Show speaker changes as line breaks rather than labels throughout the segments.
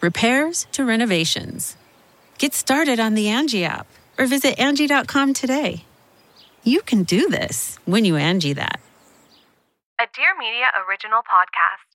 repairs to renovations. Get started on the Angie app or visit Angie.com today. You can do this when you Angie that.
A Dear Media original podcast.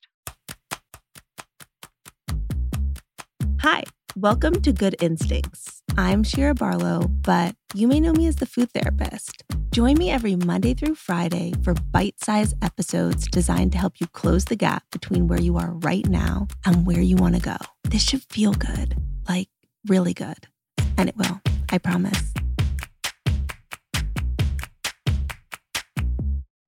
Hi, welcome to Good Instincts. I'm Shira Barlow, but you may know me as the food therapist. Join me every Monday through Friday for bite sized episodes designed to help you close the gap between where you are right now and where you want to go. This should feel good, like really good. And it will, I promise.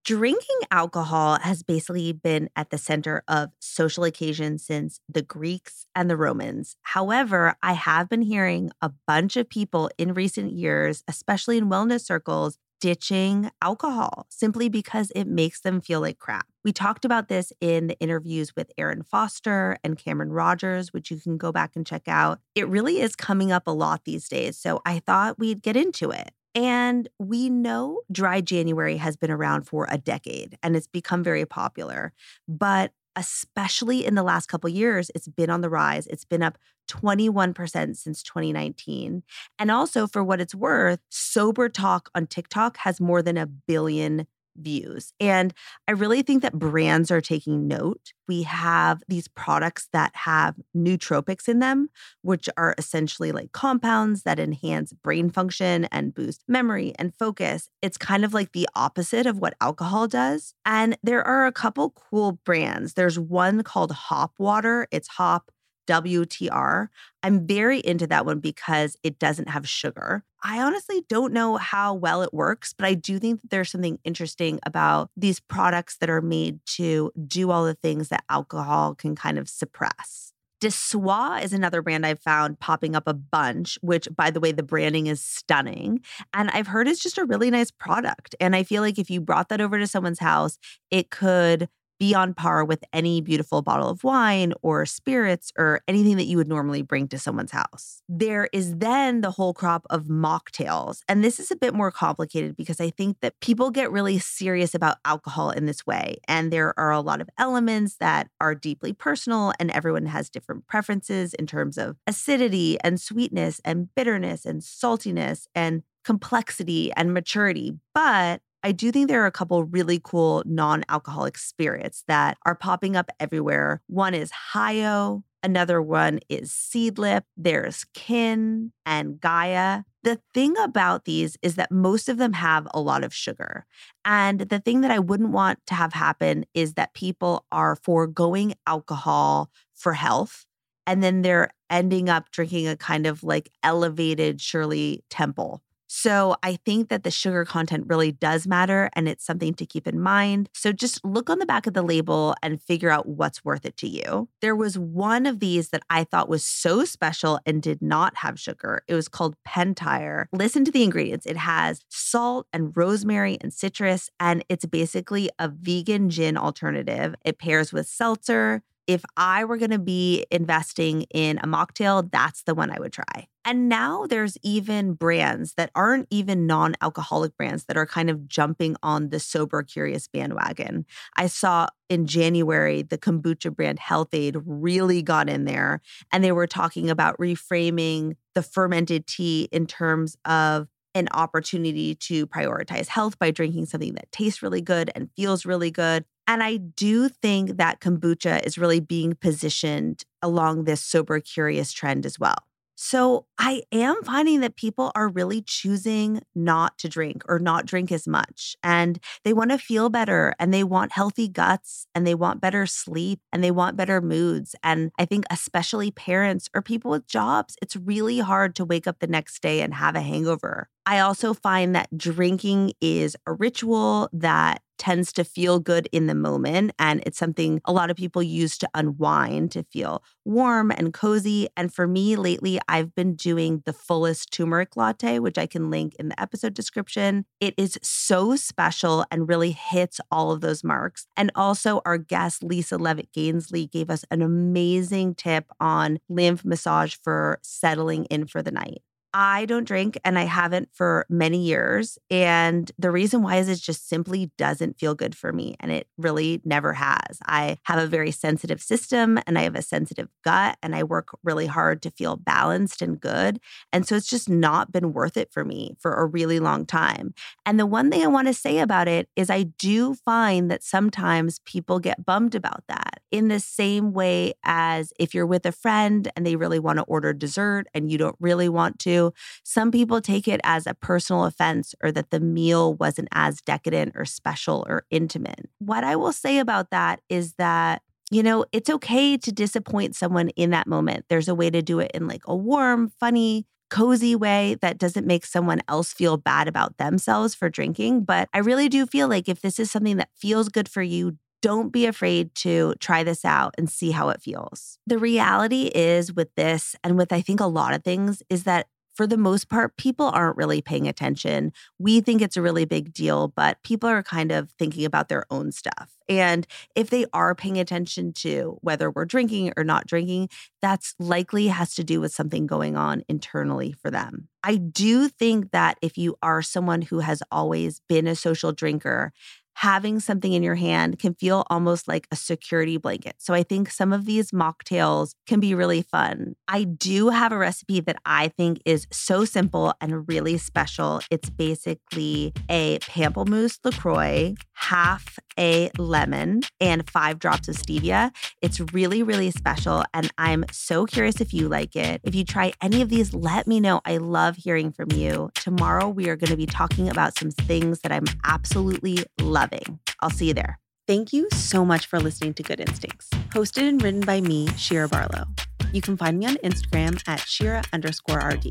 Drinking alcohol has basically been at the center of social occasions since the Greeks and the Romans. However, I have been hearing a bunch of people in recent years, especially in wellness circles, ditching alcohol simply because it makes them feel like crap. We talked about this in the interviews with Aaron Foster and Cameron Rogers, which you can go back and check out. It really is coming up a lot these days. So I thought we'd get into it. And we know dry January has been around for a decade and it's become very popular. But especially in the last couple years, it's been on the rise. It's been up 21% since 2019. And also, for what it's worth, SoberTok on TikTok has more than a billion views. And I really think that brands are taking note. We have these products that have nootropics in them, which are essentially like compounds that enhance brain function and boost memory and focus. It's kind of like the opposite of what alcohol does. And there are a couple cool brands. There's one called Hop Water. It's hop WTR. I'm very into that one because it doesn't have sugar. I honestly don't know how well it works, but I do think that there's something interesting about these products that are made to do all the things that alcohol can kind of suppress. De Soi is another brand I've found popping up a bunch, which, by the way, the branding is stunning. And I've heard it's just a really nice product. And I feel like if you brought that over to someone's house, it could be on par with any beautiful bottle of wine or spirits or anything that you would normally bring to someone's house. There is then the whole crop of mocktails. And this is a bit more complicated because I think that people get really serious about alcohol in this way. And there are a lot of elements that are deeply personal, and everyone has different preferences in terms of acidity and sweetness and bitterness and saltiness and complexity and maturity. But I do think there are a couple really cool non alcoholic spirits that are popping up everywhere. One is Hiyo, another one is Seedlip, there's Kin and Gaia. The thing about these is that most of them have a lot of sugar. And the thing that I wouldn't want to have happen is that people are foregoing alcohol for health and then they're ending up drinking a kind of like elevated Shirley Temple so I think that the sugar content really does matter and it's something to keep in mind. So just look on the back of the label and figure out what's worth it to you. There was one of these that I thought was so special and did not have sugar. It was called Pentire. Listen to the ingredients. It has salt and rosemary and citrus, and it's basically a vegan gin alternative. It pairs with seltzer, if I were going to be investing in a mocktail, that's the one I would try. And now there's even brands that aren't even non alcoholic brands that are kind of jumping on the sober curious bandwagon. I saw in January the kombucha brand Health-Ade really got in there and they were talking about reframing the fermented tea in terms of an opportunity to prioritize health by drinking something that tastes really good and feels really good. And I do think that kombucha is really being positioned along this sober curious trend as well. So I am finding that people are really choosing not to drink or not drink as much. And they want to feel better and they want healthy guts and they want better sleep and they want better moods. And I think, especially parents or people with jobs, it's really hard to wake up the next day and have a hangover. I also find that drinking is a ritual that tends to feel good in the moment. And it's something a lot of people use to unwind, to feel warm and cozy. And for me lately, I've been doing the fullest turmeric latte, which I can link in the episode description. It is so special and really hits all of those marks. And also, our guest, Lisa Levitt Gainsley, gave us an amazing tip on lymph massage for settling in for the night. I don't drink and I haven't for many years. And the reason why is it just simply doesn't feel good for me. And it really never has. I have a very sensitive system and I have a sensitive gut and I work really hard to feel balanced and good. And so it's just not been worth it for me for a really long time. And the one thing I want to say about it is I do find that sometimes people get bummed about that in the same way as if you're with a friend and they really want to order dessert and you don't really want to some people take it as a personal offense or that the meal wasn't as decadent or special or intimate. What I will say about that is that you know, it's okay to disappoint someone in that moment. There's a way to do it in like a warm, funny, cozy way that doesn't make someone else feel bad about themselves for drinking. But I really do feel like if this is something that feels good for you, don't be afraid to try this out and see how it feels. The reality is with this, and with I think a lot of things, is that for the most part, people aren't really paying attention. We think it's a really big deal, but people are kind of thinking about their own stuff. And if they are paying attention to whether we're drinking or not drinking, that's likely has to do with something going on internally for them. I do think that if you are someone who has always been a social drinker, having something in your hand can feel almost like a security blanket. So I think some of these mocktails can be really fun. I do have a recipe that I think is so simple and really special. It's basically a pamplemousse LaCroix, half a lemon, and five drops of stevia. It's really, really special. And I'm so curious if you like it. If you try any of these, let me know. I love hearing from you. Tomorrow, we are going to be talking about some things that I'm absolutely loving. I'll see you there. Thank you so much for listening to Good Instincts, hosted and written by me, Shira Barlow. You can find me on Instagram at Shira underscore RD.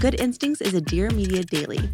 Good Instincts is a Dear Media daily